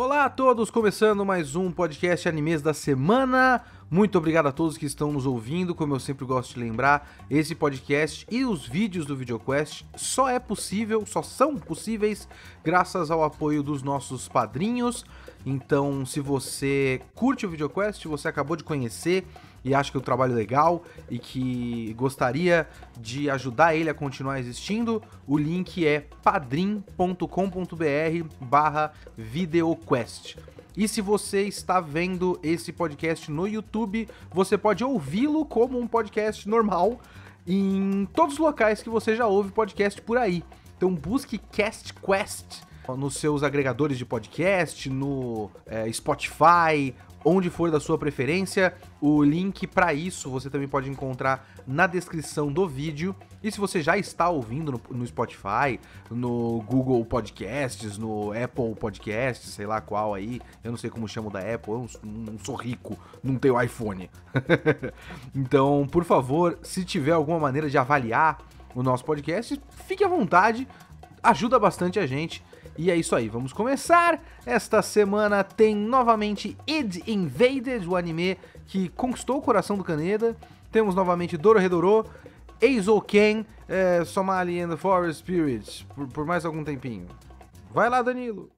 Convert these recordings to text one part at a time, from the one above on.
Olá a todos, começando mais um podcast Animes da semana. Muito obrigado a todos que estão nos ouvindo. Como eu sempre gosto de lembrar, esse podcast e os vídeos do VideoQuest só é possível, só são possíveis graças ao apoio dos nossos padrinhos. Então, se você curte o VideoQuest, você acabou de conhecer e acha que o trabalho é legal e que gostaria de ajudar ele a continuar existindo, o link é padrim.com.br barra videoquest. E se você está vendo esse podcast no YouTube, você pode ouvi-lo como um podcast normal em todos os locais que você já ouve podcast por aí. Então busque Cast Quest nos seus agregadores de podcast, no é, Spotify, onde for da sua preferência. O link para isso você também pode encontrar na descrição do vídeo. E se você já está ouvindo no, no, Spotify, no Google Podcasts, no Apple Podcasts, sei lá qual aí, eu não sei como chamo da Apple, eu não, não sou rico, não tenho iPhone. então, por favor, se tiver alguma maneira de avaliar o nosso podcast, fique à vontade, ajuda bastante a gente. E é isso aí, vamos começar. Esta semana tem novamente Id Invaded, o anime que conquistou o coração do Kaneda. Temos novamente Dororedoro, Eizouken, é, Somali and the Forest Spirits, por, por mais algum tempinho. Vai lá, Danilo!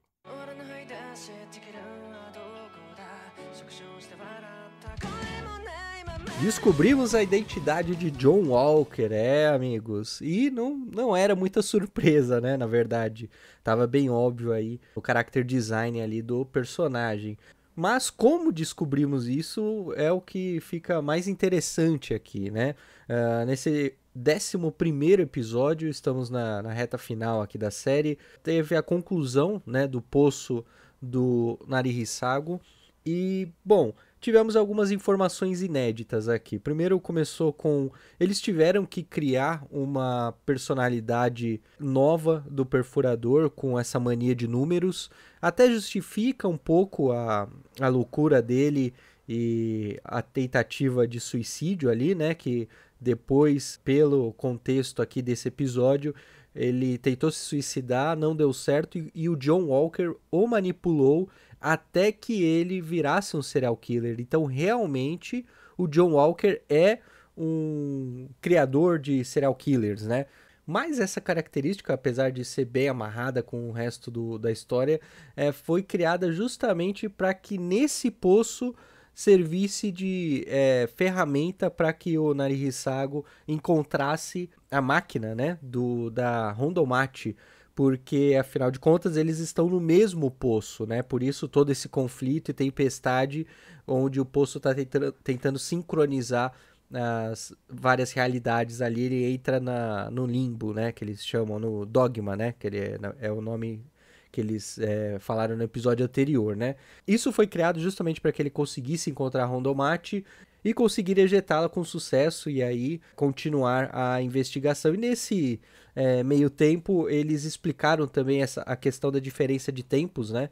Descobrimos a identidade de John Walker, é, amigos. E não, não era muita surpresa, né, na verdade. Tava bem óbvio aí o character design ali do personagem. Mas como descobrimos isso é o que fica mais interessante aqui, né? Uh, nesse 11 episódio, estamos na, na, reta final aqui da série, teve a conclusão né, do poço do Narihisago. E, bom, tivemos algumas informações inéditas aqui. Primeiro começou com eles tiveram que criar uma personalidade nova do perfurador com essa mania de números. Até justifica um pouco a, a loucura dele e a tentativa de suicídio ali, né, que depois, pelo contexto aqui desse episódio, ele tentou se suicidar, não deu certo e, e o John Walker o manipulou até que ele virasse um serial killer. Então, realmente, o John Walker é um criador de serial killers, né? Mas essa característica, apesar de ser bem amarrada com o resto do, da história, é, foi criada justamente para que nesse poço servisse de é, ferramenta para que o Narihisago encontrasse a máquina né, do, da Rondomate porque afinal de contas eles estão no mesmo poço, né? Por isso todo esse conflito e tempestade, onde o poço está tentando, tentando, sincronizar as várias realidades ali, ele entra na, no limbo, né? Que eles chamam no dogma, né? Que ele é, é o nome que eles é, falaram no episódio anterior, né? Isso foi criado justamente para que ele conseguisse encontrar Rondomate e conseguir ejetá-la com sucesso e aí continuar a investigação. E nesse é, meio tempo, eles explicaram também essa, a questão da diferença de tempos, né?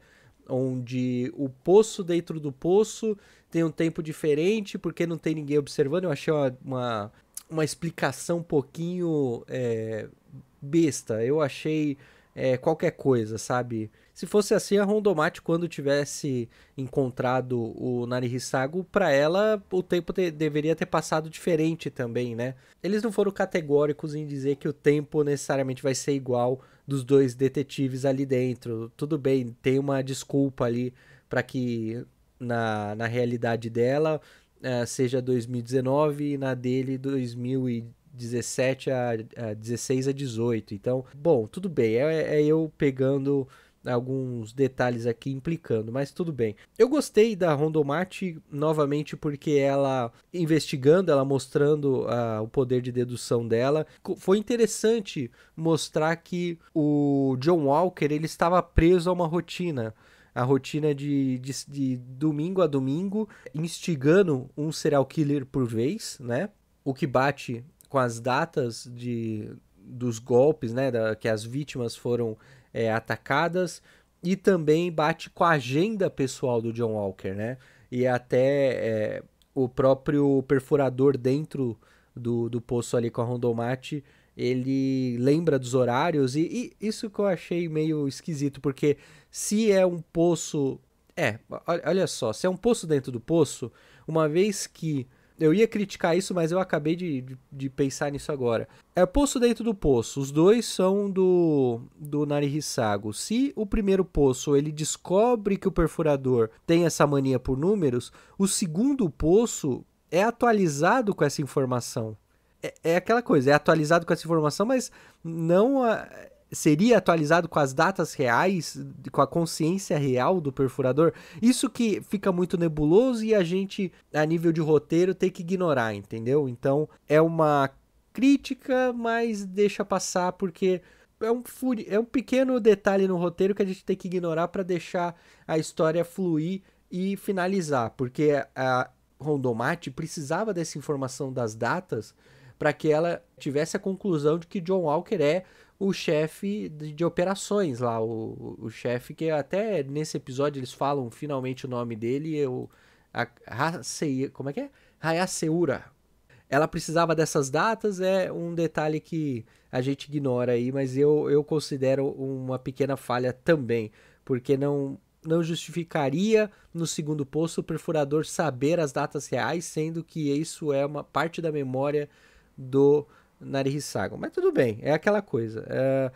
Onde o poço dentro do poço tem um tempo diferente porque não tem ninguém observando. Eu achei uma, uma, uma explicação um pouquinho é, besta. Eu achei é, qualquer coisa, sabe? Se fosse assim, a Rondomate, quando tivesse encontrado o Narihisago, para ela o tempo te, deveria ter passado diferente também, né? Eles não foram categóricos em dizer que o tempo necessariamente vai ser igual dos dois detetives ali dentro. Tudo bem, tem uma desculpa ali para que na, na realidade dela uh, seja 2019 e na dele 2017 a, a 16 a 18. Então, bom, tudo bem, é, é eu pegando alguns detalhes aqui implicando, mas tudo bem. Eu gostei da Rondomate novamente porque ela investigando, ela mostrando uh, o poder de dedução dela, foi interessante mostrar que o John Walker ele estava preso a uma rotina a rotina de, de, de, domingo a domingo, instigando um serial killer por vez, né? O que bate com as datas de, dos golpes, né? Da, que as vítimas foram é, atacadas e também bate com a agenda pessoal do John Walker, né? E até é, o próprio perfurador dentro do, do poço ali com a Rondomate, ele lembra dos horários e, e isso que eu achei meio esquisito, porque se é um poço. É, olha só, se é um poço dentro do poço, uma vez que eu ia criticar isso, mas eu acabei de, de, pensar nisso agora. É poço dentro do poço. Os dois são do, do Narihisago. Se o primeiro poço ele descobre que o perfurador tem essa mania por números, o segundo poço é atualizado com essa informação. É, é aquela coisa, é atualizado com essa informação, mas não a, seria atualizado com as datas reais, com a consciência real do perfurador. Isso que fica muito nebuloso e a gente, a nível de roteiro, tem que ignorar, entendeu? Então é uma crítica, mas deixa passar porque é um, é um pequeno detalhe no roteiro que a gente tem que ignorar para deixar a história fluir e finalizar, porque a Rondomate precisava dessa informação das datas para que ela tivesse a conclusão de que John Walker é o chefe de, de, operações lá, o, o chefe que até nesse episódio eles falam finalmente o nome dele, o a, Hasei, como é que é? Hayaseura. Ela precisava dessas datas, é um detalhe que a gente ignora aí, mas eu, eu considero uma pequena falha também, porque não não justificaria no segundo posto o perfurador saber as datas reais, sendo que isso é uma parte da memória do Narihisago. Mas tudo bem, é aquela coisa. É,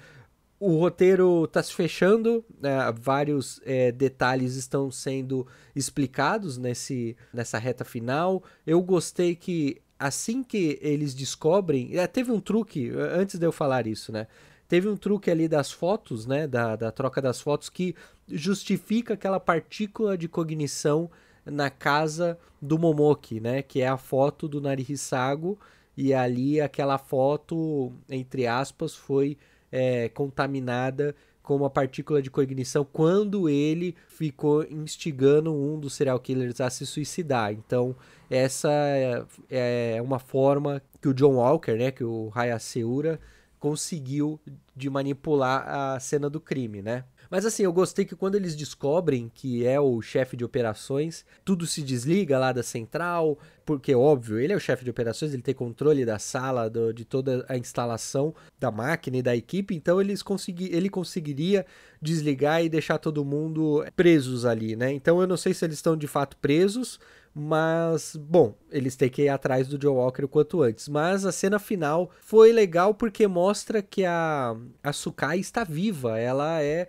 o roteiro está se fechando, é, vários é, detalhes estão sendo explicados nesse, nessa reta final. Eu gostei que assim que eles descobrem. É, teve um truque, antes de eu falar isso, né? Teve um truque ali das fotos, né? Da, da troca das fotos que justifica aquela partícula de cognição na casa do Momoki, né? Que é a foto do Narihisago e ali aquela foto, entre aspas, foi é, contaminada com uma partícula de cognição quando ele ficou instigando um dos serial killers a se suicidar. Então, essa é, é uma forma que o John Walker, né, que o Hayaseura conseguiu de manipular a cena do crime, né? Mas assim, eu gostei que quando eles descobrem que é o chefe de operações, tudo se desliga lá da central, porque óbvio, ele é o chefe de operações, ele tem controle da sala, do, de toda a instalação da máquina e da equipe, então eles consegui, ele conseguiria desligar e deixar todo mundo presos ali, né? Então eu não sei se eles estão de fato presos, mas, bom, eles têm que ir atrás do Joe Walker o quanto antes. Mas a cena final foi legal porque mostra que a, a Sukai está viva. Ela é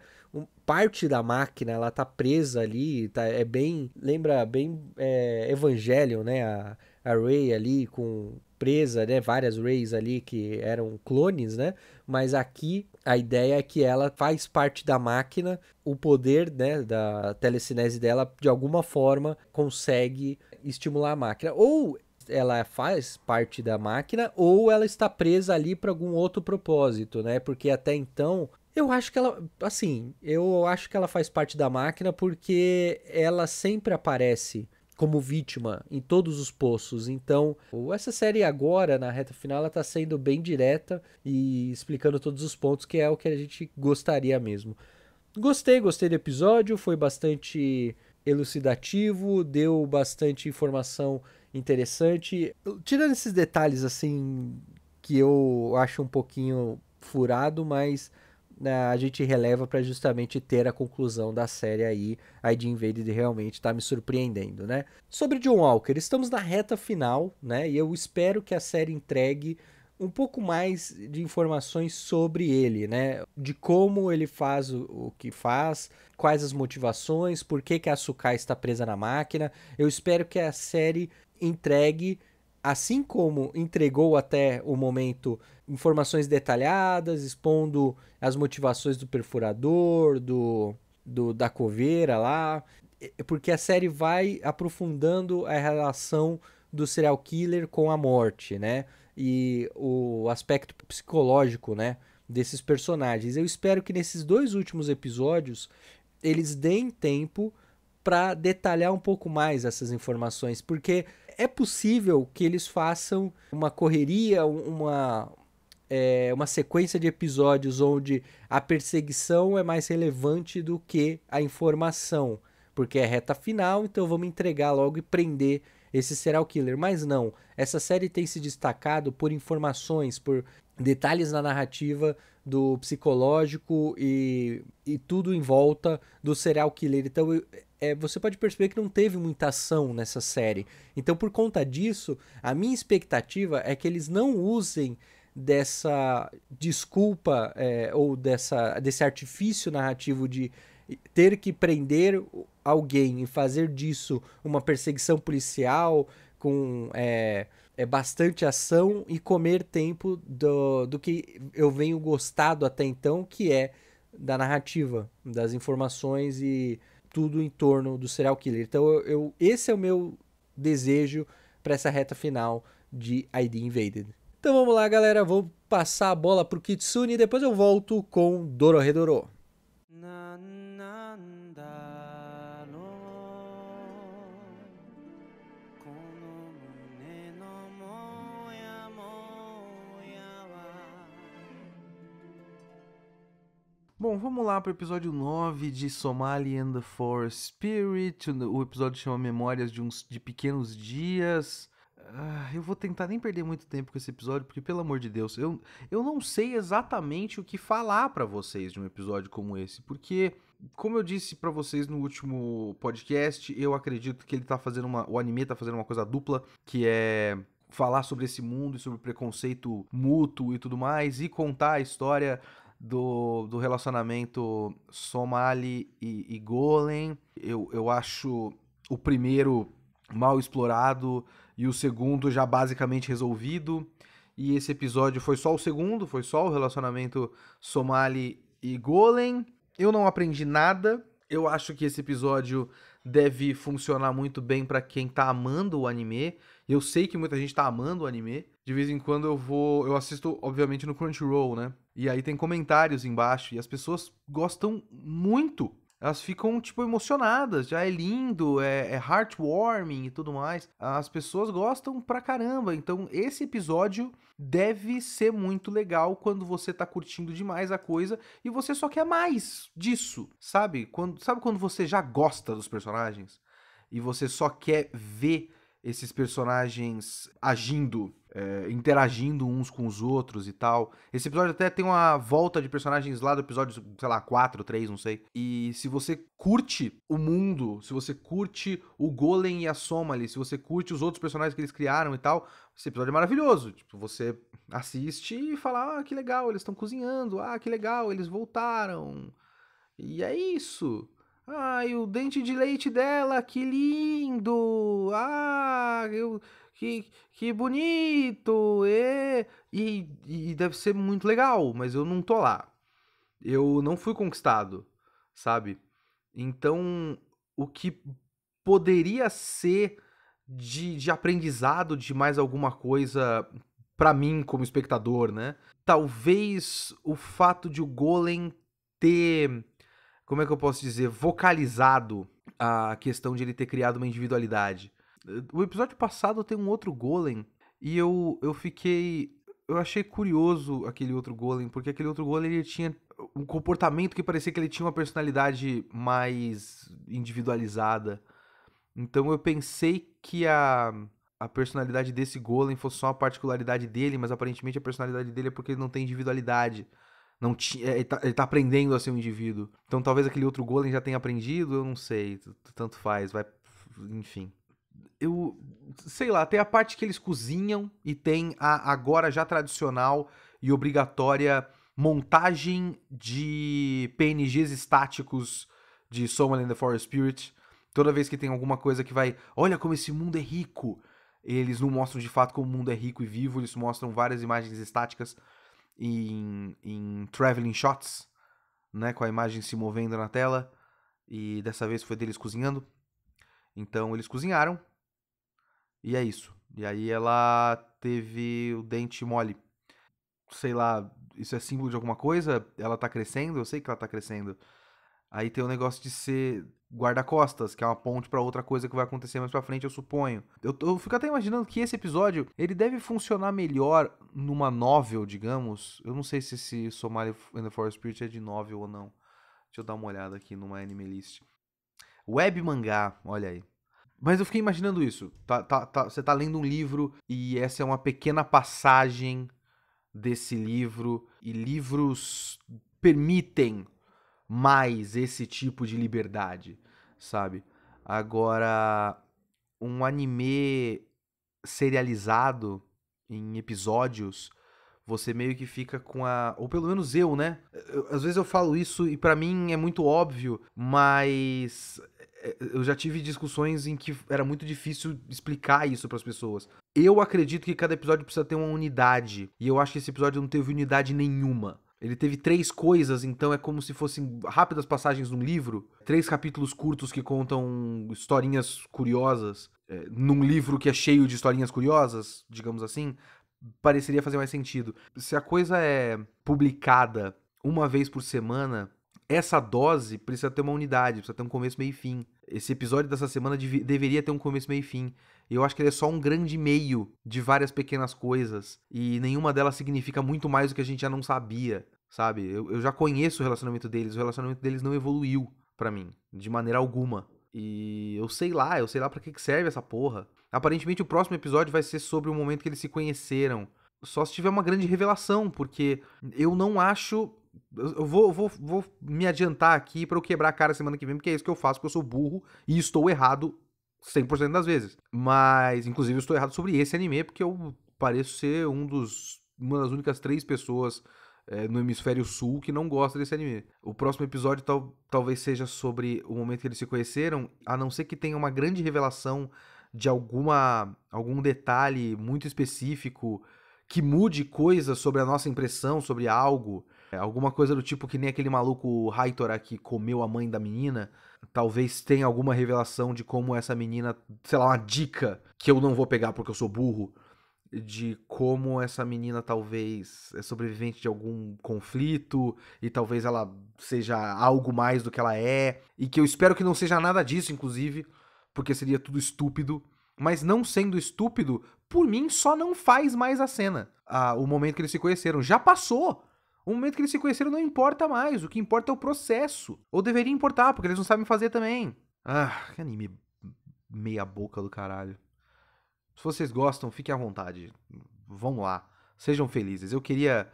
parte da máquina, ela tá presa ali, tá, é bem, lembra bem é, Evangelion, né, a, a Rey ali com presa, né, várias Rays ali que eram clones, né, mas aqui a ideia é que ela faz parte da máquina, o poder, né, da telecinese dela de alguma forma consegue estimular a máquina, ou ela faz parte da máquina ou ela está presa ali para algum outro propósito, né? Porque até então eu acho que ela, assim, eu acho que ela faz parte da máquina porque ela sempre aparece como vítima em todos os poços. Então, essa série agora, na reta final, ela tá sendo bem direta e explicando todos os pontos, que é o que a gente gostaria mesmo. Gostei, gostei do episódio, foi bastante elucidativo, deu bastante informação interessante. Tirando esses detalhes, assim, que eu acho um pouquinho furado, mas a gente releva para justamente ter a conclusão da série aí. A ID Invaded realmente está me surpreendendo, né? Sobre John Walker, estamos na reta final, né? E eu espero que a série entregue um pouco mais de informações sobre ele, né? De como ele faz o, o, que faz, quais as motivações, por que, que a Sukai está presa na máquina. Eu espero que a série entregue assim como entregou até o momento informações detalhadas, expondo as motivações do perfurador, do, do da coveira lá, porque a série vai aprofundando a relação do serial killer com a morte, né? E o aspecto psicológico, né, desses personagens. Eu espero que nesses dois últimos episódios eles deem tempo para detalhar um pouco mais essas informações, porque é possível que eles façam uma correria, uma, é, uma sequência de episódios onde a perseguição é mais relevante do que a informação, porque é reta final, então vamos entregar logo e prender esse serial killer. Mas não, essa série tem se destacado por informações, por detalhes na narrativa do psicológico e, e tudo em volta do serial killer. Então, é, você pode perceber que não teve muita ação nessa série. Então, por conta disso, a minha expectativa é que eles não usem dessa desculpa é, ou dessa, desse artifício narrativo de ter que prender alguém e fazer disso uma perseguição policial com é, é bastante ação e comer tempo do, do que eu venho gostado até então, que é da narrativa, das informações e tudo em torno do serial killer. Então eu, eu esse é o meu desejo para essa reta final de ID Invaded. Então vamos lá, galera, vou passar a bola pro Kitsune e depois eu volto com Dororedoro. Bom, vamos lá para o episódio 9 de Somali and the Forest Spirit. O episódio chama Memórias de, uns, de Pequenos Dias. Uh, eu vou tentar nem perder muito tempo com esse episódio, porque, pelo amor de Deus, eu, eu não sei exatamente o que falar para vocês de um episódio como esse, porque, como eu disse para vocês no último podcast, eu acredito que ele tá fazendo uma. O anime tá fazendo uma coisa dupla, que é falar sobre esse mundo e sobre o preconceito mútuo e tudo mais, e contar a história do, do relacionamento Somali e, e Golem. Eu, eu acho o primeiro mal explorado e o segundo já basicamente resolvido. E esse episódio foi só o segundo, foi só o relacionamento Somali e Golem. Eu não aprendi nada. Eu acho que esse episódio deve funcionar muito bem para quem tá amando o anime. Eu sei que muita gente tá amando o anime. De vez em quando eu vou, eu assisto obviamente no Crunchyroll, né? E aí tem comentários embaixo e as pessoas gostam muito. Elas ficam, tipo, emocionadas. Já é lindo, é, é heartwarming e tudo mais. As pessoas gostam pra caramba. Então, esse episódio deve ser muito legal quando você tá curtindo demais a coisa e você só quer mais disso, sabe? Quando, sabe quando você já gosta dos personagens e você só quer ver esses personagens agindo é, interagindo uns com os outros e tal. Esse episódio até tem uma volta de personagens lá do episódio, sei lá, 4, 3, não sei. E se você curte o mundo, se você curte o Golem e a Somali, se você curte os outros personagens que eles criaram e tal, esse episódio é maravilhoso. Tipo, você assiste e fala, ah, que legal, eles estão cozinhando, ah, que legal, eles voltaram. E é isso. Ai, o dente de leite dela, que lindo! Ah, eu que, que bonito, e, e, e deve ser muito legal, mas eu não tô lá. Eu não fui conquistado, sabe? Então, o que poderia ser de, de aprendizado de mais alguma coisa para mim como espectador, né? Talvez o fato de o Golem ter, como é que eu posso dizer, vocalizado a questão de ele ter criado uma individualidade. O episódio passado tem um outro golem e eu, eu fiquei. Eu achei curioso aquele outro golem, porque aquele outro golem ele tinha um comportamento que parecia que ele tinha uma personalidade mais individualizada. Então eu pensei que a, a personalidade desse golem fosse só uma particularidade dele, mas aparentemente a personalidade dele é porque ele não tem individualidade. Não tinha, ele, tá, ele tá aprendendo a ser um indivíduo. Então talvez aquele outro golem já tenha aprendido, eu não sei. Tanto faz, vai. Enfim eu sei lá, tem a parte que eles cozinham e tem a agora já tradicional e obrigatória montagem de PNGs estáticos de Someone in the Forest Spirit. Toda vez que tem alguma coisa que vai, olha como esse mundo é rico. Eles não mostram de fato como o mundo é rico e vivo, eles mostram várias imagens estáticas em, em traveling shots, né, com a imagem se movendo na tela. E dessa vez foi deles cozinhando. Então eles cozinharam e é isso. E aí ela teve o dente mole. Sei lá, isso é símbolo de alguma coisa? Ela tá crescendo? Eu sei que ela tá crescendo. Aí tem o negócio de ser guarda-costas, que é uma ponte para outra coisa que vai acontecer mais pra frente, eu suponho. Eu, eu, fico até imaginando que esse episódio, ele deve funcionar melhor numa novel, digamos. Eu não sei se esse Somali and the Forest Spirit é de novel ou não. Deixa eu dar uma olhada aqui numa anime list. Web mangá, olha aí. Mas eu fiquei imaginando isso. Tá, tá, tá, você tá lendo um livro e essa é uma pequena passagem desse livro e livros permitem mais esse tipo de liberdade, sabe? Agora, um anime serializado em episódios, você meio que fica com a. Ou pelo menos eu, né? Eu, às vezes eu falo isso e para mim é muito óbvio, mas é, eu já tive discussões em que era muito difícil explicar isso para as pessoas. Eu acredito que cada episódio precisa ter uma unidade, e eu acho que esse episódio não teve unidade nenhuma. Ele teve três coisas, então é como se fossem rápidas passagens num livro. Três capítulos curtos que contam historinhas curiosas. É, num livro que é cheio de historinhas curiosas, digamos assim pareceria fazer mais sentido. Se a coisa é publicada uma vez por semana, essa dose precisa ter uma unidade, precisa ter um começo, meio e fim. Esse episódio dessa semana dev deveria ter um começo, meio e fim. Eu acho que ele é só um grande meio de várias pequenas coisas. E nenhuma delas significa muito mais do que a gente já não sabia, sabe? Eu, eu já conheço o relacionamento deles, o relacionamento deles não evoluiu para mim, de maneira alguma. E eu sei lá, eu sei lá para que serve essa porra. Aparentemente o próximo episódio vai ser sobre o momento que eles se conheceram. Só se tiver uma grande revelação, porque eu não acho. Eu vou, vou, vou me adiantar aqui para eu quebrar a cara semana que vem, porque é isso que eu faço, porque eu sou burro e estou errado 100% das vezes. Mas, inclusive, eu estou errado sobre esse anime, porque eu pareço ser um dos, uma das únicas três pessoas é, no hemisfério sul que não gosta desse anime. O próximo episódio tal, talvez seja sobre o momento que eles se conheceram, a não ser que tenha uma grande revelação de alguma algum detalhe muito específico que mude coisas sobre a nossa impressão sobre algo, é, alguma coisa do tipo que nem aquele maluco Haitora que comeu a mãe da menina, talvez tenha alguma revelação de como essa menina, sei lá, uma dica que eu não vou pegar porque eu sou burro, de como essa menina talvez é sobrevivente de algum conflito e talvez ela seja algo mais do que ela é, e que eu espero que não seja nada disso, inclusive, porque seria tudo estúpido. Mas não sendo estúpido, por mim só não faz mais a cena. Ah, o momento que eles se conheceram. Já passou! O momento que eles se conheceram não importa mais. O que importa é o processo. Ou deveria importar, porque eles não sabem fazer também. Ah, que anime meia boca do caralho. Se vocês gostam, fiquem à vontade. Vão lá. Sejam felizes. Eu queria.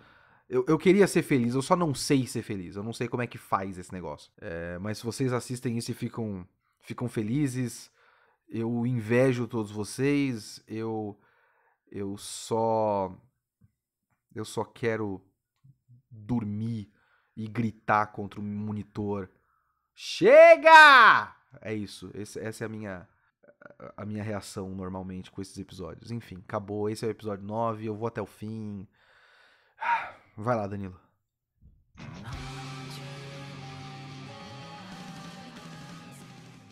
Eu, eu queria ser feliz, eu só não sei ser feliz. Eu não sei como é que faz esse negócio. É, mas se vocês assistem isso e ficam ficam felizes. Eu invejo todos vocês. Eu eu só eu só quero dormir e gritar contra o monitor. Chega! É isso. Esse, essa é a minha a minha reação normalmente com esses episódios. Enfim, acabou. Esse é o episódio 9. Eu vou até o fim. Vai lá, Danilo.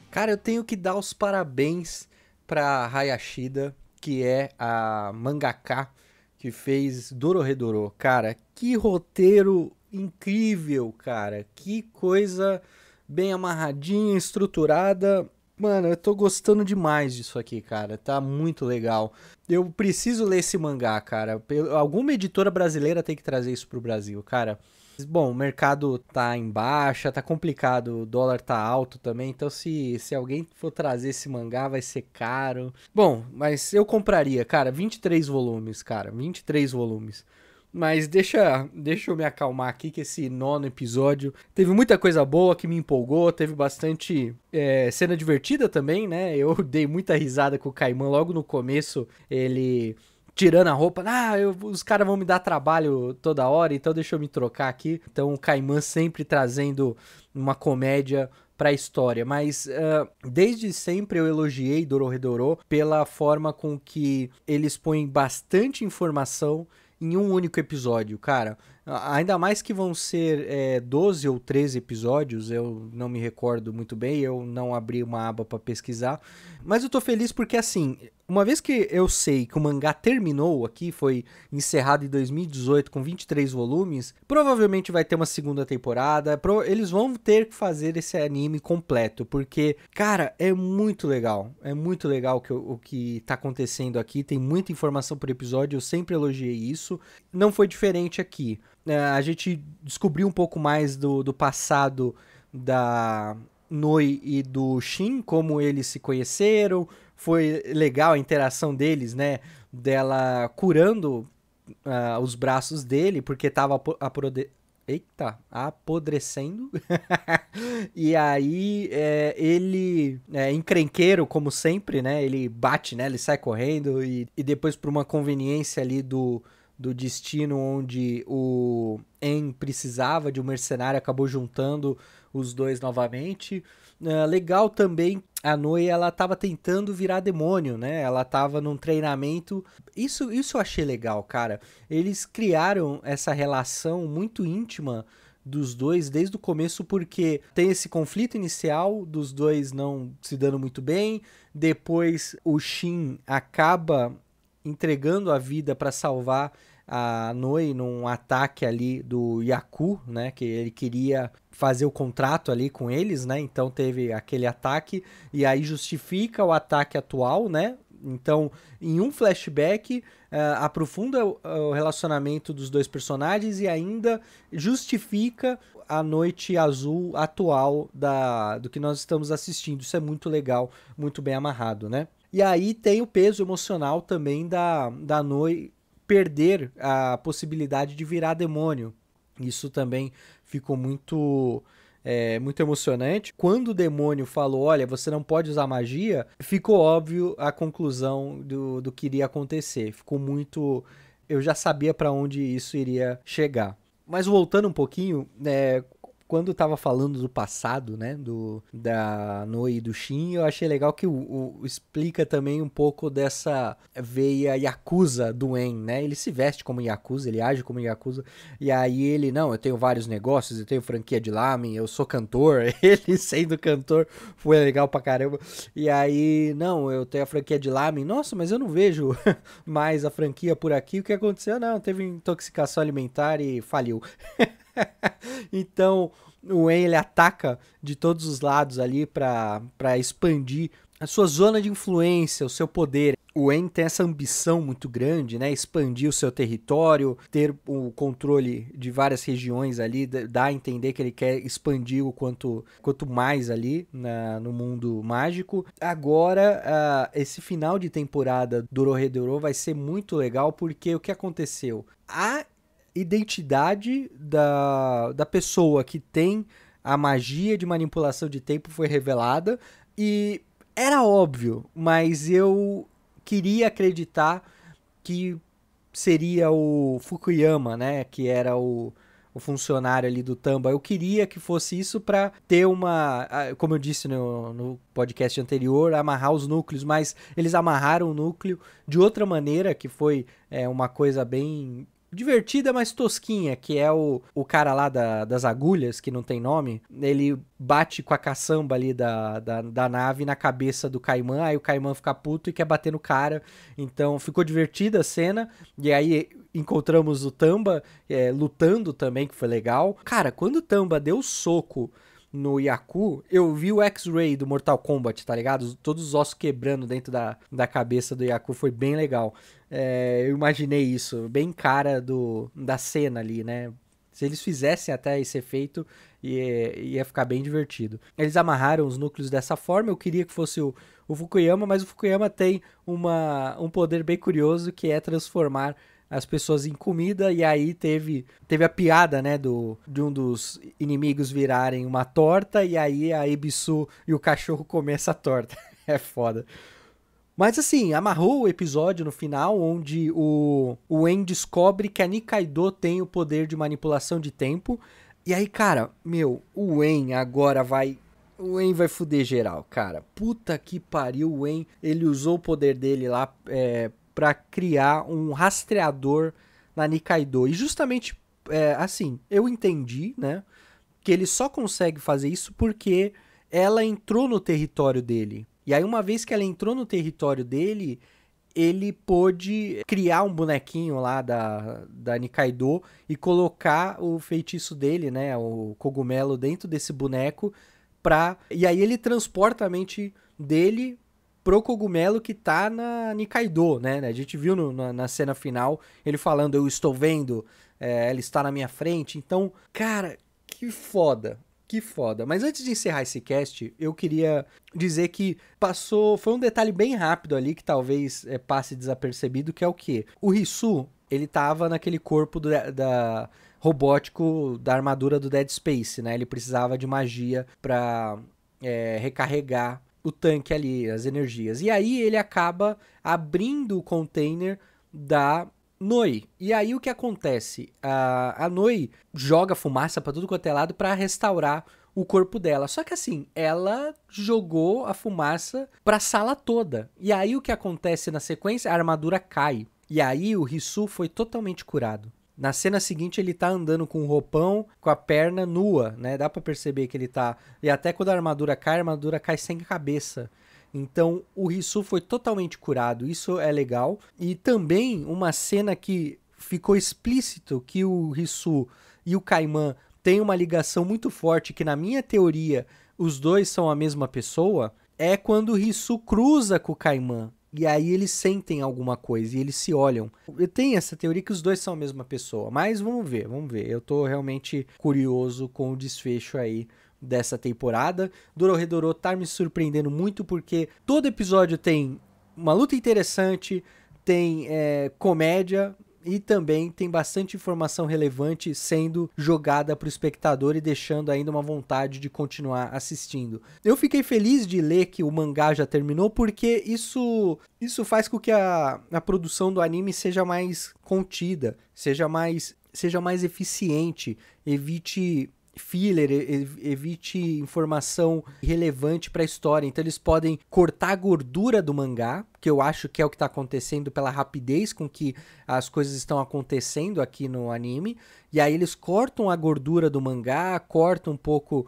Cara, eu tenho que dar os parabéns pra Hayashida, que é a mangaka que fez Dororedoro. Cara, que roteiro incrível, cara. Que coisa bem amarradinha, estruturada. Mano, eu tô gostando demais disso aqui, cara. Tá muito legal. Eu preciso ler esse mangá, cara. Alguma editora brasileira tem que trazer isso pro Brasil, cara. Bom, o mercado tá em baixa, tá complicado, o dólar tá alto também, então se, se alguém for trazer esse mangá vai ser caro. Bom, mas eu compraria, cara, 23 volumes, cara, 23 volumes. Mas deixa, deixa eu me acalmar aqui que esse nono episódio teve muita coisa boa que me empolgou, teve bastante é, cena divertida também, né? Eu dei muita risada com o Caimã logo no começo, ele tirando a roupa. Ah, eu, os caras vão me dar trabalho toda hora, então deixa eu me trocar aqui. Então o Caimã sempre trazendo uma comédia para a história, mas uh, desde sempre eu elogiei Dororedoro pela forma com que eles põem bastante informação em um único episódio, cara. Ainda mais que vão ser é, 12 ou 13 episódios, eu não me recordo muito bem, eu não abri uma aba para pesquisar. Mas eu tô feliz porque, assim, uma vez que eu sei que o mangá terminou aqui, foi encerrado em 2018 com 23 volumes, provavelmente vai ter uma segunda temporada. Eles vão ter que fazer esse anime completo, porque, cara, é muito legal. É muito legal o que, tá acontecendo aqui. Tem muita informação por episódio, eu sempre elogiei isso. Não foi diferente aqui. É, a gente descobriu um pouco mais do, do passado da Noi e do Shin, como eles se conheceram. Foi legal a interação deles, né? Dela curando uh, os braços dele, porque tava apode... Eita, apodrecendo. e aí é, ele é encrenqueiro, como sempre, né? Ele bate, né? Ele sai correndo e, e depois por uma conveniência ali do, do destino onde o En precisava de um mercenário, acabou juntando os dois novamente. Uh, legal também, a Noi ela estava tentando virar demônio, né? Ela estava num treinamento. Isso, isso eu achei legal, cara. Eles criaram essa relação muito íntima dos dois desde o começo, porque tem esse conflito inicial dos dois não se dando muito bem. Depois o Shin acaba entregando a vida para salvar a Noi num ataque ali do Yaku, né? Que ele queria fazer o contrato ali com eles, né? Então teve aquele ataque e aí justifica o ataque atual, né? Então, em um flashback, uh, aprofunda o, o relacionamento dos dois personagens e ainda justifica a noite azul atual da, do que nós estamos assistindo. Isso é muito legal, muito bem amarrado, né? E aí tem o peso emocional também da, da Noi perder a possibilidade de virar demônio. Isso também ficou muito é, muito emocionante. Quando o demônio falou: Olha, você não pode usar magia, ficou óbvio a conclusão do, do que iria acontecer. Ficou muito. Eu já sabia para onde isso iria chegar. Mas voltando um pouquinho, é, quando tava falando do passado, né, do da Noi e do Shin, eu achei legal que o, o, explica também um pouco dessa veia yakuza do En, né? Ele se veste como yakuza, ele age como yakuza, e aí ele, não, eu tenho vários negócios, eu tenho franquia de lamen, eu sou cantor, ele sendo cantor foi legal pra caramba. E aí, não, eu tenho a franquia de lamen, nossa, mas eu não vejo mais a franquia por aqui. O que aconteceu? Não, teve intoxicação alimentar e faliu. então, o Wayne ele ataca de todos os lados ali para expandir a sua zona de influência, o seu poder. O Wayne tem essa ambição muito grande, né? Expandir o seu território, ter o controle de várias regiões ali, dá a entender que ele quer expandir o quanto, quanto mais ali na, no mundo mágico. Agora, uh, esse final de temporada do Rohedoro vai ser muito legal, porque o que aconteceu? A identidade da, da pessoa que tem a magia de manipulação de tempo foi revelada e era óbvio, mas eu queria acreditar que seria o Fukuyama, né, que era o, o funcionário ali do Tamba. Eu queria que fosse isso para ter uma, como eu disse no, no podcast anterior, amarrar os núcleos, mas eles amarraram o núcleo de outra maneira, que foi é, uma coisa bem divertida, mas tosquinha, que é o, o cara lá da, das agulhas, que não tem nome. Ele bate com a caçamba ali da, da, da nave na cabeça do Caimã, aí o Caimã fica puto e quer bater no cara. Então ficou divertida a cena, e aí encontramos o Tamba é, lutando também, que foi legal. Cara, quando o Tamba deu soco no Yaku, eu vi o X-Ray do Mortal Kombat, tá ligado? Todos os ossos quebrando dentro da, da cabeça do Yaku, foi bem legal. É, eu imaginei isso, bem cara do, da cena ali, né? Se eles fizessem até esse efeito, ia, ia ficar bem divertido. Eles amarraram os núcleos dessa forma, eu queria que fosse o, o Fukuyama, mas o Fukuyama tem uma, um poder bem curioso que é transformar as pessoas em comida e aí teve teve a piada, né, do de um dos inimigos virarem uma torta e aí a Ebisu e o cachorro comer essa torta. é foda. Mas assim, amarrou o episódio no final onde o o descobre que a Nikaido tem o poder de manipulação de tempo. E aí, cara, meu, o En agora vai o En vai fuder geral, cara. Puta que pariu, o En. Ele usou o poder dele lá é, para criar um rastreador na Nikaido. E justamente é, assim, eu entendi, né, que ele só consegue fazer isso porque ela entrou no território dele. E aí, uma vez que ela entrou no território dele, ele pôde criar um bonequinho lá da, da Nikaido e colocar o feitiço dele, né, o cogumelo dentro desse boneco pra... E aí ele transporta a mente dele pro cogumelo que tá na Nikaido, né? A gente viu no, na, na, cena final ele falando, eu estou vendo, é, ela está na minha frente. Então, cara, que foda. Que foda. Mas antes de encerrar esse cast, eu queria dizer que passou. Foi um detalhe bem rápido ali que talvez é, passe desapercebido, que é o que? O Risu, ele tava naquele corpo do, da robótico da armadura do Dead Space, né? Ele precisava de magia para é, recarregar o tanque ali, as energias. E aí ele acaba abrindo o container da Noi. E aí o que acontece? A, a Noi joga fumaça para tudo quanto é lado para restaurar o corpo dela. Só que assim, ela jogou a fumaça pra sala toda. E aí o que acontece na sequência? A armadura cai. E aí o Risu foi totalmente curado. Na cena seguinte, ele tá andando com o roupão, com a perna nua, né? Dá pra perceber que ele tá. E até quando a armadura cai, a armadura cai sem cabeça. Então, o Risu foi totalmente curado. Isso é legal. E também uma cena que ficou explícito que o Risu e o Kaiman têm uma ligação muito forte, que na minha teoria os dois são a mesma pessoa, é quando o Risu cruza com o Kaiman. E aí eles sentem alguma coisa e eles se olham. Eu tenho essa teoria que os dois são a mesma pessoa, mas vamos ver, vamos ver. Eu tô realmente curioso com o desfecho aí dessa temporada. Dororedoro tá me surpreendendo muito porque todo episódio tem uma luta interessante, tem é, comédia, e também tem bastante informação relevante sendo jogada para o espectador e deixando ainda uma vontade de continuar assistindo. Eu fiquei feliz de ler que o mangá já terminou porque isso isso faz com que a, a produção do anime seja mais contida, seja mais seja mais eficiente, evite filler, evite informação relevante para a história. Então eles podem cortar a gordura do mangá, que eu acho que é o que está acontecendo pela rapidez com que as coisas estão acontecendo aqui no anime. E aí eles cortam a gordura do mangá, cortam um pouco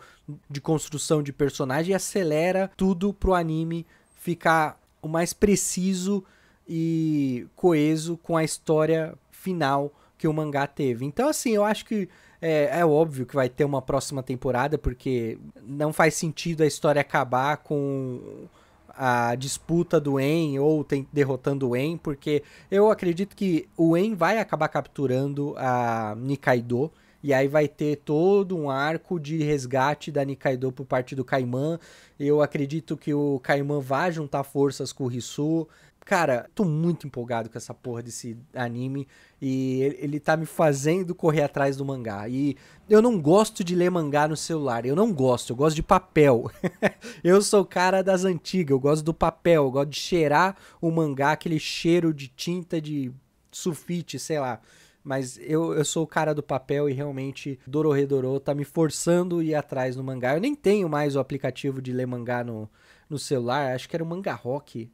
de construção de personagem e acelera tudo pro anime ficar o mais preciso e coeso com a história final que o mangá teve. Então assim, eu acho que é, é, óbvio que vai ter uma próxima temporada, porque não faz sentido a história acabar com a disputa do En ou tem, derrotando o En, porque eu acredito que o En vai acabar capturando a Nikaido. E aí vai ter todo um arco de resgate da Nikaido por parte do Kaiman. Eu acredito que o Kaiman vai juntar forças com o Risu. Cara, tô muito empolgado com essa porra desse anime e ele tá me fazendo correr atrás do mangá. E eu não gosto de ler mangá no celular, eu não gosto, eu gosto de papel. eu sou o cara das antigas, eu gosto do papel, eu gosto de cheirar o mangá, aquele cheiro de tinta de sulfite, sei lá. Mas eu, eu sou o cara do papel e realmente Dororedoro tá me forçando ir atrás do mangá. Eu nem tenho mais o aplicativo de ler mangá no, no celular, acho que era o Manga Rock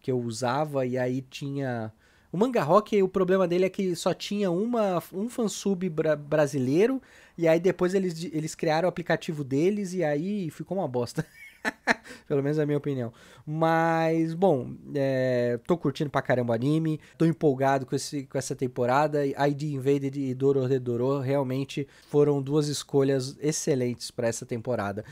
que eu usava e aí tinha o Manga Rock, o problema dele é que só tinha uma, um fansub bra brasileiro, e aí depois eles, eles criaram o aplicativo deles, e aí ficou uma bosta. Pelo menos é a minha opinião. Mas, bom, é, tô curtindo pra caramba o anime, tô empolgado com, esse, com essa temporada. ID Invaded e Dororedoro realmente foram duas escolhas excelentes para essa temporada.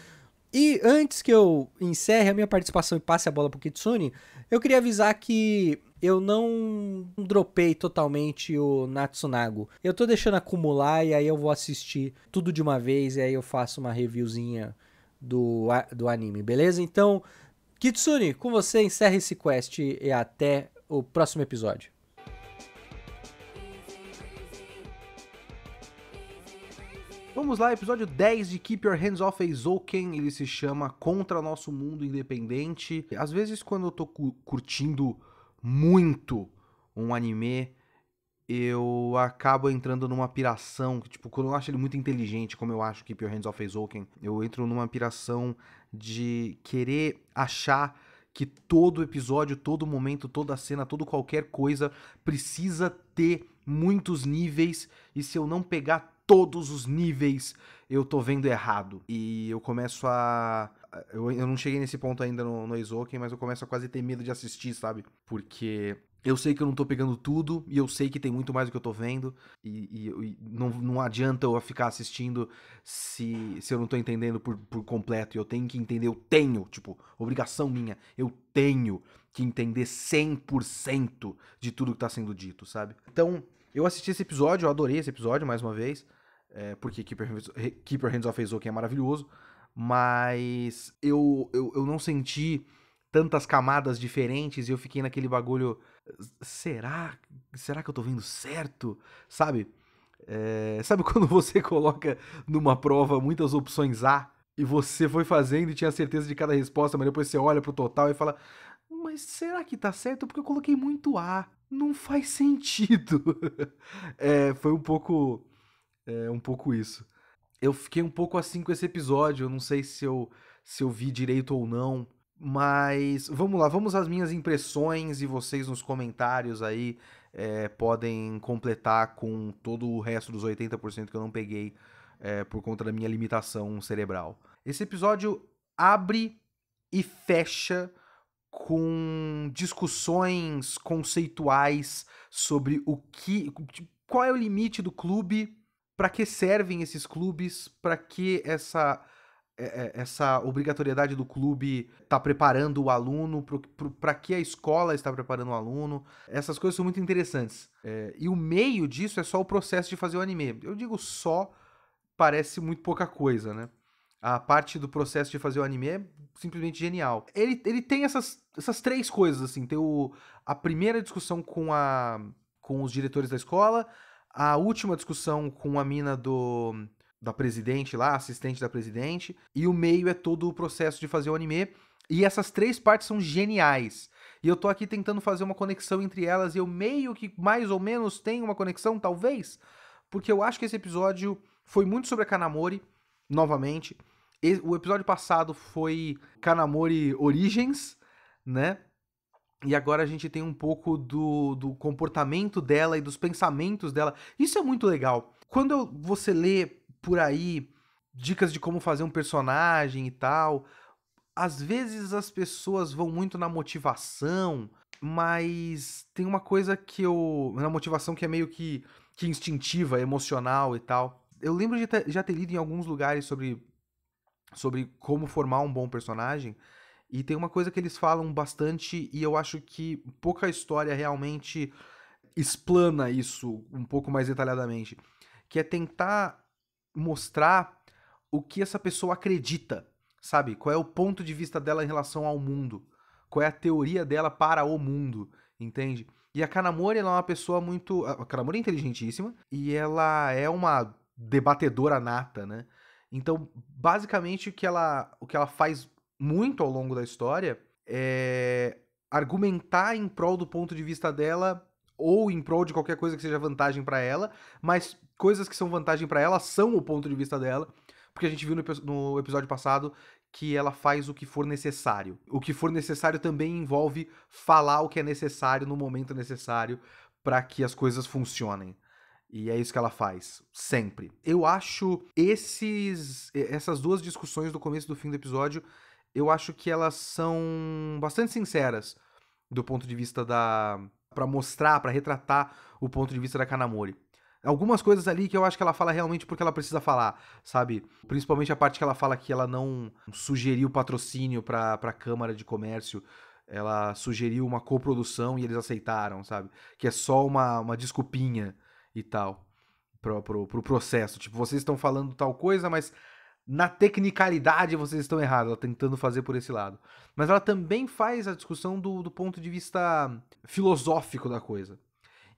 E antes que eu encerre a minha participação e passe a bola pro Kitsune, eu queria avisar que eu não dropei totalmente o Natsunago. Eu tô deixando acumular e aí eu vou assistir tudo de uma vez e aí eu faço uma reviewzinha do, do anime, beleza? Então, Kitsune, com você encerra esse quest e até o próximo episódio. Vamos lá, episódio 10 de Keep Your Hands Off Eizouken, ele se chama Contra Nosso Mundo Independente. Às vezes quando eu tô curtindo muito um anime, eu acabo entrando numa piração, tipo, quando eu acho ele muito inteligente, como eu acho Keep Your Hands Off Eizouken, eu entro numa piração de querer achar que todo episódio, todo momento, toda cena, todo qualquer coisa precisa ter muitos níveis e se eu não pegar todos os níveis eu tô vendo errado. E eu começo a. Eu, eu não cheguei nesse ponto ainda no, no Eizouken, mas eu começo a quase ter medo de assistir, sabe? Porque eu sei que eu não tô pegando tudo e eu sei que tem muito mais do que eu tô vendo e, e, e não, não adianta eu ficar assistindo se, se eu não tô entendendo por, por completo e eu tenho que entender, eu tenho, tipo, obrigação minha, eu tenho que entender 100% de tudo que tá sendo dito, sabe? Então, eu assisti esse episódio, eu adorei esse episódio mais uma vez, é, porque Keeper, Keeper Hands of Eizouken é maravilhoso, mas eu, eu, eu não senti tantas camadas diferentes e eu fiquei naquele bagulho. Será? Será que eu tô vendo certo? Sabe? É, sabe quando você coloca numa prova muitas opções A e você foi fazendo e tinha certeza de cada resposta, mas depois você olha pro total e fala: Mas será que tá certo? Porque eu coloquei muito A. Não faz sentido. é, foi um pouco. É, um pouco isso. Eu fiquei um pouco assim com esse episódio. Eu não sei se eu, se eu vi direito ou não. Mas vamos lá, vamos às minhas impressões e vocês nos comentários aí é, podem completar com todo o resto dos 80% que eu não peguei é, por conta da minha limitação cerebral. Esse episódio abre e fecha com discussões conceituais sobre o que. qual é o limite do clube, para que servem esses clubes, para que essa é, é, essa obrigatoriedade do clube está preparando o aluno, para que a escola está preparando o aluno. Essas coisas são muito interessantes. É, e o meio disso é só o processo de fazer o anime. Eu digo só, parece muito pouca coisa, né? A parte do processo de fazer o anime é simplesmente genial. Ele, ele tem essas, essas três coisas, assim. Tem o, a primeira discussão com, a, com os diretores da escola, a última discussão com a mina do da presidente lá, assistente da presidente, e o meio é todo o processo de fazer o anime. E essas três partes são geniais. E eu tô aqui tentando fazer uma conexão entre elas, e eu meio que mais ou menos tenho uma conexão, talvez, porque eu acho que esse episódio foi muito sobre a Kanamori, novamente. O episódio passado foi Kanamori Origins, né? E agora a gente tem um pouco do, do comportamento dela e dos pensamentos dela. Isso é muito legal. Quando você lê por aí dicas de como fazer um personagem e tal. Às vezes as pessoas vão muito na motivação, mas tem uma coisa que eu. Na motivação que é meio que, que instintiva, emocional e tal. Eu lembro de ter, já ter lido em alguns lugares sobre, sobre como formar um bom personagem. E tem uma coisa que eles falam bastante, e eu acho que pouca história realmente explana isso um pouco mais detalhadamente. Que é tentar mostrar o que essa pessoa acredita, sabe? Qual é o ponto de vista dela em relação ao mundo? Qual é a teoria dela para o mundo, entende? E a Kanamori ela é uma pessoa muito. A Kanamori é inteligentíssima e ela é uma debatedora nata, né? Então, basicamente, o que ela, o que ela faz muito ao longo da história é argumentar em prol do ponto de vista dela ou em prol de qualquer coisa que seja vantagem para ela, mas coisas que são vantagem para ela são o ponto de vista dela, porque a gente viu no, no, episódio passado que ela faz o que for necessário. O que for necessário também envolve falar o que é necessário no momento necessário para que as coisas funcionem. E é isso que ela faz, sempre. Eu acho esses essas duas discussões do começo e do fim do episódio, eu acho que elas são bastante sinceras do ponto de vista da para mostrar, para retratar o ponto de vista da Kanamori. Algumas coisas ali que eu acho que ela fala realmente porque ela precisa falar, sabe? Principalmente a parte que ela fala que ela não sugeriu patrocínio pra, pra Câmara de Comércio. Ela sugeriu uma coprodução e eles aceitaram, sabe? Que é só uma, uma desculpinha e tal pro, pro, pro processo. Tipo, vocês estão falando tal coisa, mas na tecnicalidade vocês estão errados, ela tentando fazer por esse lado. Mas ela também faz a discussão do, do ponto de vista filosófico da coisa.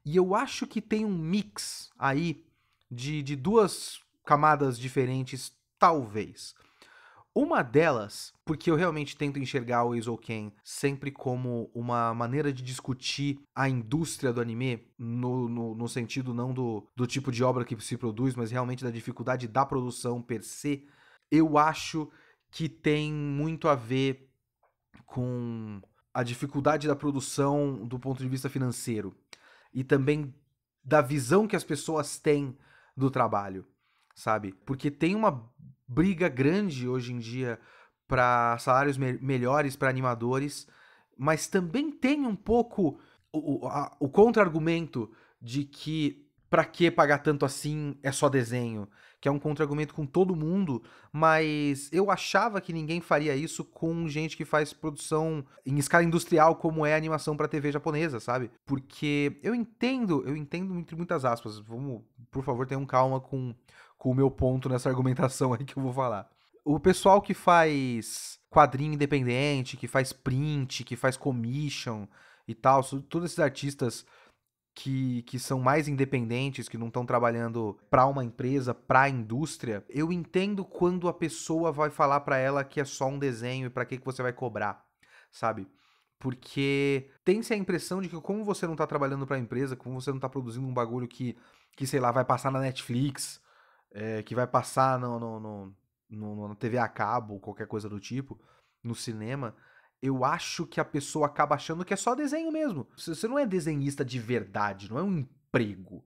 E eu acho que tem um mix aí de, de duas camadas diferentes, talvez. Uma delas, porque eu realmente tento enxergar o Eizouken sempre como uma maneira de discutir a indústria do anime, no, no, no, sentido não do, do tipo de obra que se produz, mas realmente da dificuldade da produção per se, eu acho que tem muito a ver com a dificuldade da produção do ponto de vista financeiro e também da visão que as pessoas têm do trabalho, sabe? Porque tem uma briga grande hoje em dia para salários me melhores para animadores, mas também tem um pouco o, o contra-argumento de que para que pagar tanto assim é só desenho, que é um contra-argumento com todo mundo, mas eu achava que ninguém faria isso com gente que faz produção em escala industrial como é a animação para TV japonesa, sabe? Porque eu entendo, eu entendo entre muitas aspas, vamos, por favor, tenham calma com, com o meu ponto nessa argumentação aí que eu vou falar. O pessoal que faz quadrinho independente, que faz print, que faz commission e tal, todos esses artistas que, que são mais independentes, que não estão trabalhando para uma empresa, para a indústria, eu entendo quando a pessoa vai falar para ela que é só um desenho e para que, que você vai cobrar, sabe? Porque tem-se a impressão de que como você não tá trabalhando para a empresa, como você não tá produzindo um bagulho que, que sei lá, vai passar na Netflix, é, que vai passar no, no, no, no, na TV a cabo, qualquer coisa do tipo, no cinema, eu acho que a pessoa acaba achando que é só desenho mesmo. Você não é desenhista de verdade, não é um emprego,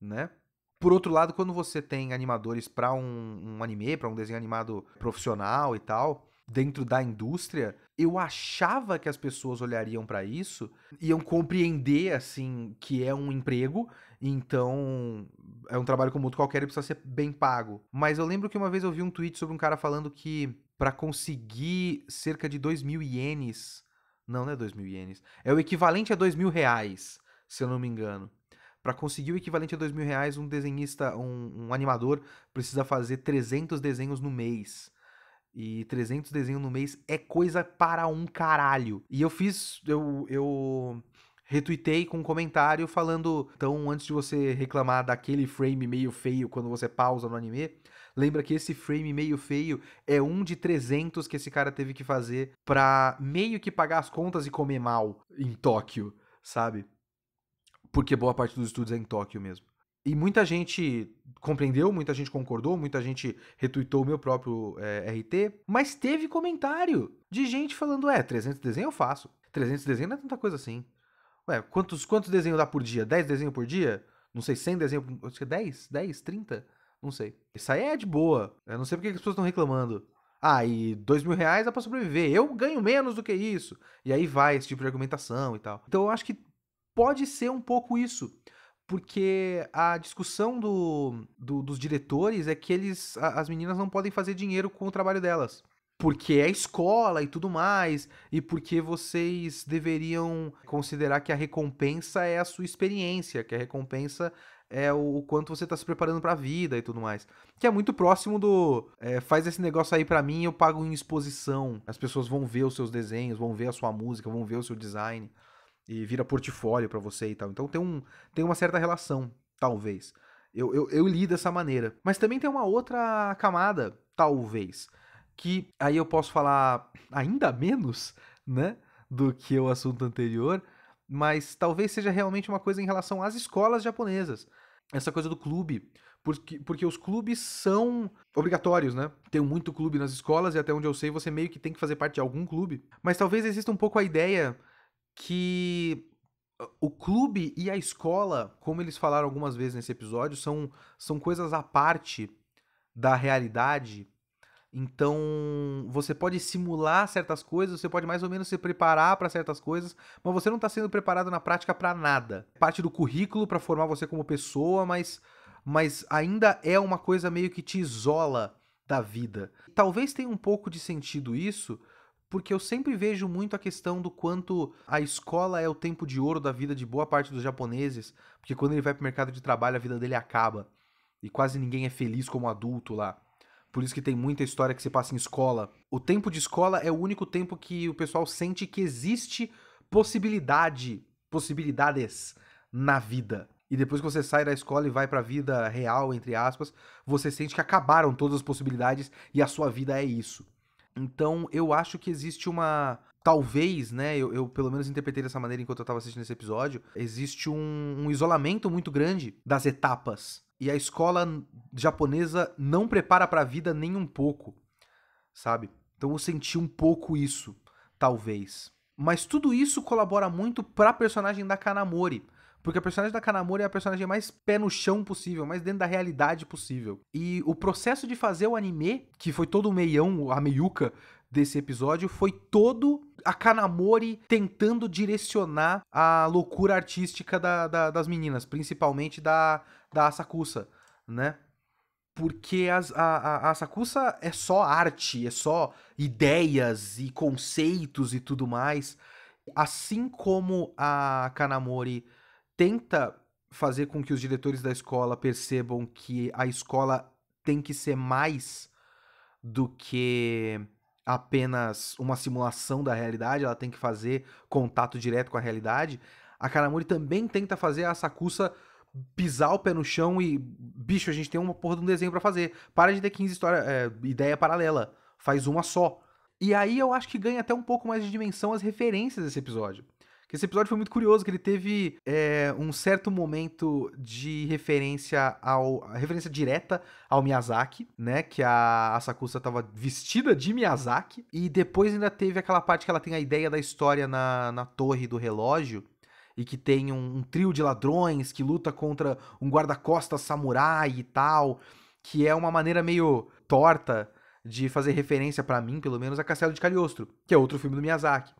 né? Por outro lado, quando você tem animadores para um, um anime, para um desenho animado profissional e tal, dentro da indústria, eu achava que as pessoas olhariam para isso, iam compreender assim que é um emprego, então é um trabalho como outro qualquer e precisa ser bem pago. Mas eu lembro que uma vez eu vi um tweet sobre um cara falando que para conseguir cerca de 2 mil ienes. Não, não é 2 mil ienes. É o equivalente a 2 mil reais, se eu não me engano. Para conseguir o equivalente a 2 mil reais, um desenhista, um, um animador, precisa fazer 300 desenhos no mês. E 300 desenhos no mês é coisa para um caralho. E eu fiz. Eu, eu retuitei com um comentário falando. Então, antes de você reclamar daquele frame meio feio quando você pausa no anime, Lembra que esse frame meio feio é um de 300 que esse cara teve que fazer pra meio que pagar as contas e comer mal em Tóquio, sabe? Porque boa parte dos estudos é em Tóquio mesmo. E muita gente compreendeu, muita gente concordou, muita gente retuitou o meu próprio é, RT, mas teve comentário de gente falando: é, 300 desenhos eu faço. 300 desenhos não é tanta coisa assim. Ué, quantos, quantos desenhos dá por dia? 10 desenhos por dia? Não sei, 100 desenhos. Acho que 10? 10? 30? Não sei. Isso aí é de boa. Eu não sei porque as pessoas estão reclamando. Ah, e dois mil reais dá pra sobreviver. Eu ganho menos do que isso. E aí vai esse tipo de argumentação e tal. Então eu acho que pode ser um pouco isso. Porque a discussão do, do, dos diretores é que eles, as meninas não podem fazer dinheiro com o trabalho delas. Porque é escola e tudo mais, e porque vocês deveriam considerar que a recompensa é a sua experiência, que a recompensa é o, quanto você tá se preparando para a vida e tudo mais. Que é muito próximo do é, faz esse negócio aí para mim, eu pago em exposição. As pessoas vão ver os seus desenhos, vão ver a sua música, vão ver o seu design e vira portfólio para você e tal. Então tem, um, tem uma certa relação, talvez. Eu, eu, eu li dessa maneira. Mas também tem uma outra camada, talvez, que aí eu posso falar ainda menos, né, do que o assunto anterior, mas talvez seja realmente uma coisa em relação às escolas japonesas essa coisa do clube. Porque, porque os clubes são obrigatórios, né? Tem muito clube nas escolas e até onde eu sei você meio que tem que fazer parte de algum clube. Mas talvez exista um pouco a ideia que o clube e a escola, como eles falaram algumas vezes nesse episódio, são, são coisas à parte da realidade então, você pode simular certas coisas, você pode mais ou menos se preparar para certas coisas, mas você não está sendo preparado na prática para nada. Parte do currículo para formar você como pessoa, mas, mas ainda é uma coisa meio que te isola da vida. Talvez tenha um pouco de sentido isso, porque eu sempre vejo muito a questão do quanto a escola é o tempo de ouro da vida de boa parte dos japoneses, porque quando ele vai para o mercado de trabalho a vida dele acaba e quase ninguém é feliz como adulto lá. Por isso que tem muita história que se passa em escola. O tempo de escola é o único tempo que o pessoal sente que existe possibilidade, possibilidades na vida. E depois que você sai da escola e vai para a vida real, entre aspas, você sente que acabaram todas as possibilidades e a sua vida é isso. Então eu acho que existe uma. Talvez, né? Eu, eu pelo menos interpretei dessa maneira enquanto eu estava assistindo esse episódio. Existe um, um isolamento muito grande das etapas e a escola japonesa não prepara para a vida nem um pouco, sabe? Então eu senti um pouco isso, talvez. Mas tudo isso colabora muito pra personagem da Kanamori. Porque a personagem da Kanamori é a personagem mais pé no chão possível, mais dentro da realidade possível. E o processo de fazer o anime, que foi todo o meião, a meiuca desse episódio, foi todo a Kanamori tentando direcionar a loucura artística da, da, das meninas, principalmente da, da Asakusa, né? Porque as, a, a, a Asakusa é só arte, é só ideias e conceitos e tudo mais. Assim como a Kanamori tenta fazer com que os diretores da escola percebam que a escola tem que ser mais do que apenas uma simulação da realidade, ela tem que fazer contato direto com a realidade. A Kanamori também tenta fazer a Sakusa pisar o pé no chão e, bicho, a gente tem uma porra de um desenho para fazer. Para de ter 15 história, é, ideia paralela. Faz uma só. E aí eu acho que ganha até um pouco mais de dimensão as referências desse episódio. Esse episódio foi muito curioso, que ele teve é, um certo momento de referência ao. referência direta ao Miyazaki, né? Que a Asakusa tava vestida de Miyazaki. E depois ainda teve aquela parte que ela tem a ideia da história na, na torre do relógio e que tem um, um, trio de ladrões que luta contra um guarda-costas samurai e tal, que é uma maneira meio torta de fazer referência para mim, pelo menos, a Castelo de Cagliostro, que é outro filme do Miyazaki,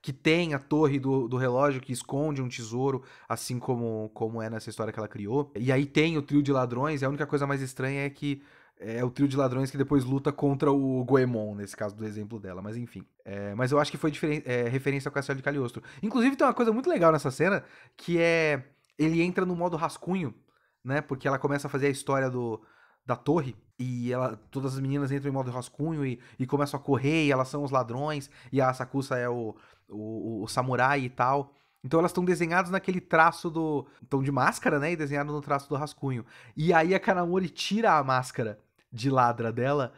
que tem a torre do, do relógio que esconde um tesouro, assim como, como é nessa história que ela criou. E aí tem o trio de ladrões, e a única coisa mais estranha é que é o trio de ladrões que depois luta contra o Goemon, nesse caso do exemplo dela, mas enfim. É, mas eu acho que foi é, referência ao Castelo de Cagliostro. Inclusive tem uma coisa muito legal nessa cena, que é ele entra no modo rascunho, né? Porque ela começa a fazer a história do, da torre, e ela, todas as meninas entram em modo rascunho e, e começam a correr, e elas são os ladrões, e a Sakusa é o, o, o samurai e tal. Então elas estão desenhadas naquele traço do. estão de máscara, né? E desenhado no traço do rascunho. E aí a Kanamori tira a máscara de ladra dela.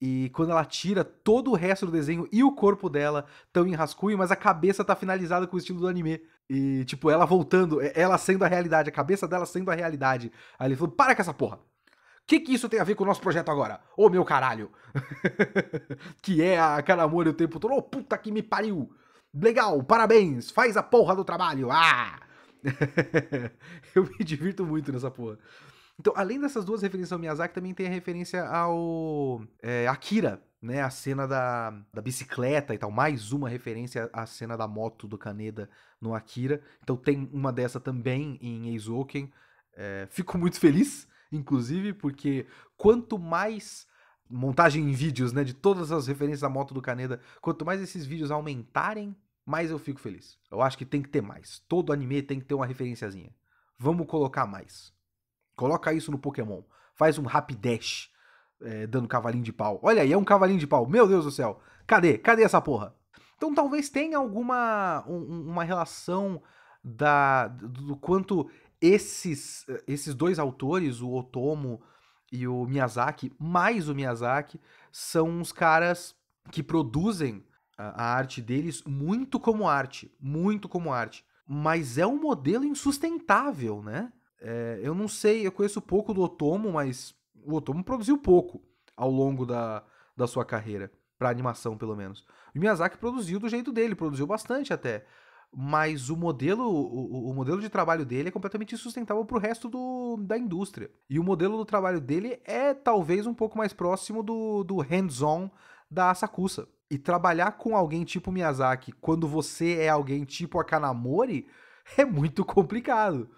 E quando ela tira, todo o resto do desenho e o corpo dela estão em rascunho, mas a cabeça tá finalizada com o estilo do anime. E, tipo, ela voltando, ela sendo a realidade, a cabeça dela sendo a realidade. Aí ele falou: para com essa porra! Que, que isso tem a ver com o nosso projeto agora? Ô meu caralho! que é a Kanamori o tempo todo. Ô puta que me pariu! Legal, parabéns! Faz a porra do trabalho! Ah! eu me divirto muito nessa porra. Então, além dessas duas referências ao Miyazaki, também tem a referência ao é, Akira, né? A cena da, da bicicleta e tal. Mais uma referência à cena da moto do Kaneda no Akira. Então tem uma dessa também em Eizouken. É, fico muito feliz, inclusive, porque quanto mais montagem em vídeos, né, de todas as referências à moto do Kaneda, quanto mais esses vídeos aumentarem, mais eu fico feliz. Eu acho que tem que ter mais. Todo anime tem que ter uma referenciazinha. Vamos colocar mais. Coloca isso no Pokémon. Faz um Rapidash é, dando cavalinho de pau. Olha aí, é um cavalinho de pau. Meu Deus do céu. Cadê? Cadê essa porra? Então talvez tenha alguma um, uma relação da do quanto esses esses dois autores, o Otomo e o Miyazaki, mais o Miyazaki, são uns caras que produzem a, a arte deles muito como arte, muito como arte. Mas é um modelo insustentável, né? É, eu não sei, eu conheço pouco do Otomo, mas o Otomo produziu pouco ao longo da, da sua carreira, para animação pelo menos. O Miyazaki produziu do jeito dele, produziu bastante até. Mas o modelo, o, o modelo de trabalho dele é completamente insustentável para o resto do, da indústria. E o modelo do trabalho dele é talvez um pouco mais próximo do, do hands-on da Asakusa. E trabalhar com alguém tipo Miyazaki quando você é alguém tipo a Kanamori é muito complicado.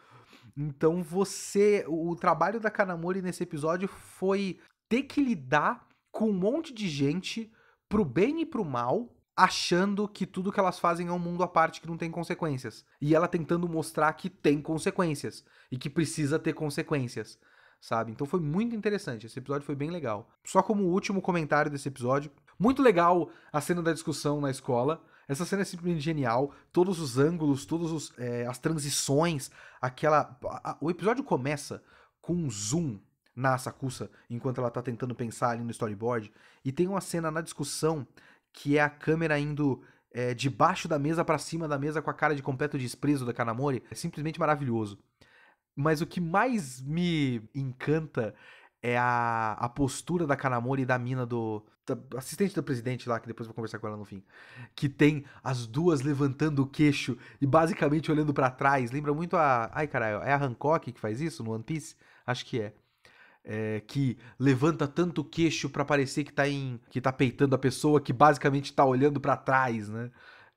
Então você. O trabalho da Kanamori nesse episódio foi ter que lidar com um monte de gente, pro bem e pro mal, achando que tudo que elas fazem é um mundo à parte que não tem consequências. E ela tentando mostrar que tem consequências e que precisa ter consequências, sabe? Então foi muito interessante. Esse episódio foi bem legal. Só como último comentário desse episódio, muito legal a cena da discussão na escola. Essa cena é simplesmente genial. Todos os ângulos, todas é, as transições, aquela. A, o episódio começa com um zoom na Sakusa enquanto ela tá tentando pensar ali no storyboard. E tem uma cena na discussão que é a câmera indo é, debaixo da mesa para cima da mesa com a cara de completo desprezo da Kanamori. É simplesmente maravilhoso. Mas o que mais me encanta é a, a postura da Kanamori e da mina do. Da assistente do presidente lá, que depois vou conversar com ela no fim. Que tem as duas levantando o queixo e basicamente olhando para trás. Lembra muito a. Ai, caralho, é a Hancock que faz isso no One Piece? Acho que é. É, que levanta tanto o queixo para parecer que tá em que tá peitando a pessoa que basicamente tá olhando para trás, né?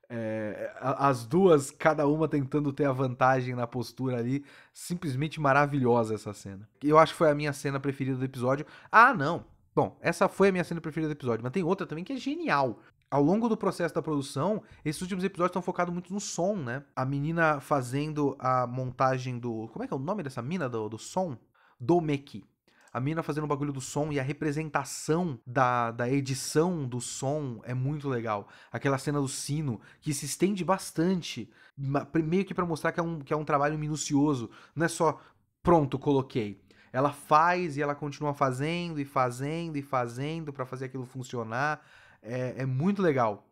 É, as duas, cada uma tentando ter a vantagem na postura ali. Simplesmente maravilhosa essa cena. Eu acho que foi a minha cena preferida do episódio. Ah, não. Bom, essa foi a minha cena preferida do episódio, mas tem outra também que é genial. Ao longo do processo da produção, esses últimos episódios estão focados muito no som, né? A menina fazendo a montagem do. Como é que é o nome dessa mina do, do som? Domeki. A mina fazendo o bagulho do som e a representação da, da edição do som é muito legal. Aquela cena do sino, que se estende bastante, meio que para mostrar que é, um, que é um trabalho minucioso, não é só pronto, coloquei. Ela faz e ela continua fazendo e fazendo e fazendo para fazer aquilo funcionar. É, é muito legal.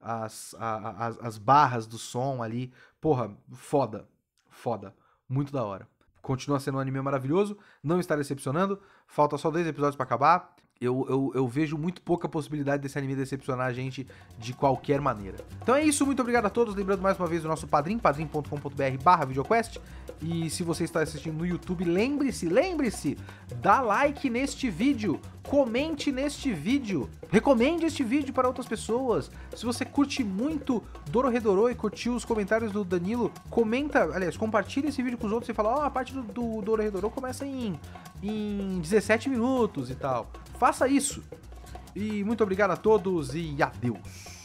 As, a, as, as barras do som ali. Porra, foda. Foda. Muito da hora. Continua sendo um anime maravilhoso, não está decepcionando. Falta só dois episódios para acabar. Eu, eu, eu, vejo muito pouca possibilidade desse anime decepcionar a gente de qualquer maneira. Então é isso, muito obrigado a todos. Lembrando mais uma vez do nosso padrim, padrim.com.br barra videoquest. E se você está assistindo no YouTube, lembre-se, lembre-se, dá like neste vídeo, comente neste vídeo, recomende este vídeo para outras pessoas. Se você curte muito Dororedoro e curtiu os comentários do Danilo, comenta, aliás, compartilha esse vídeo com os outros e fala, ó, oh, a parte do, do Dororedoro começa em, em 17 minutos e tal. Faça isso. E muito obrigado a todos e adeus.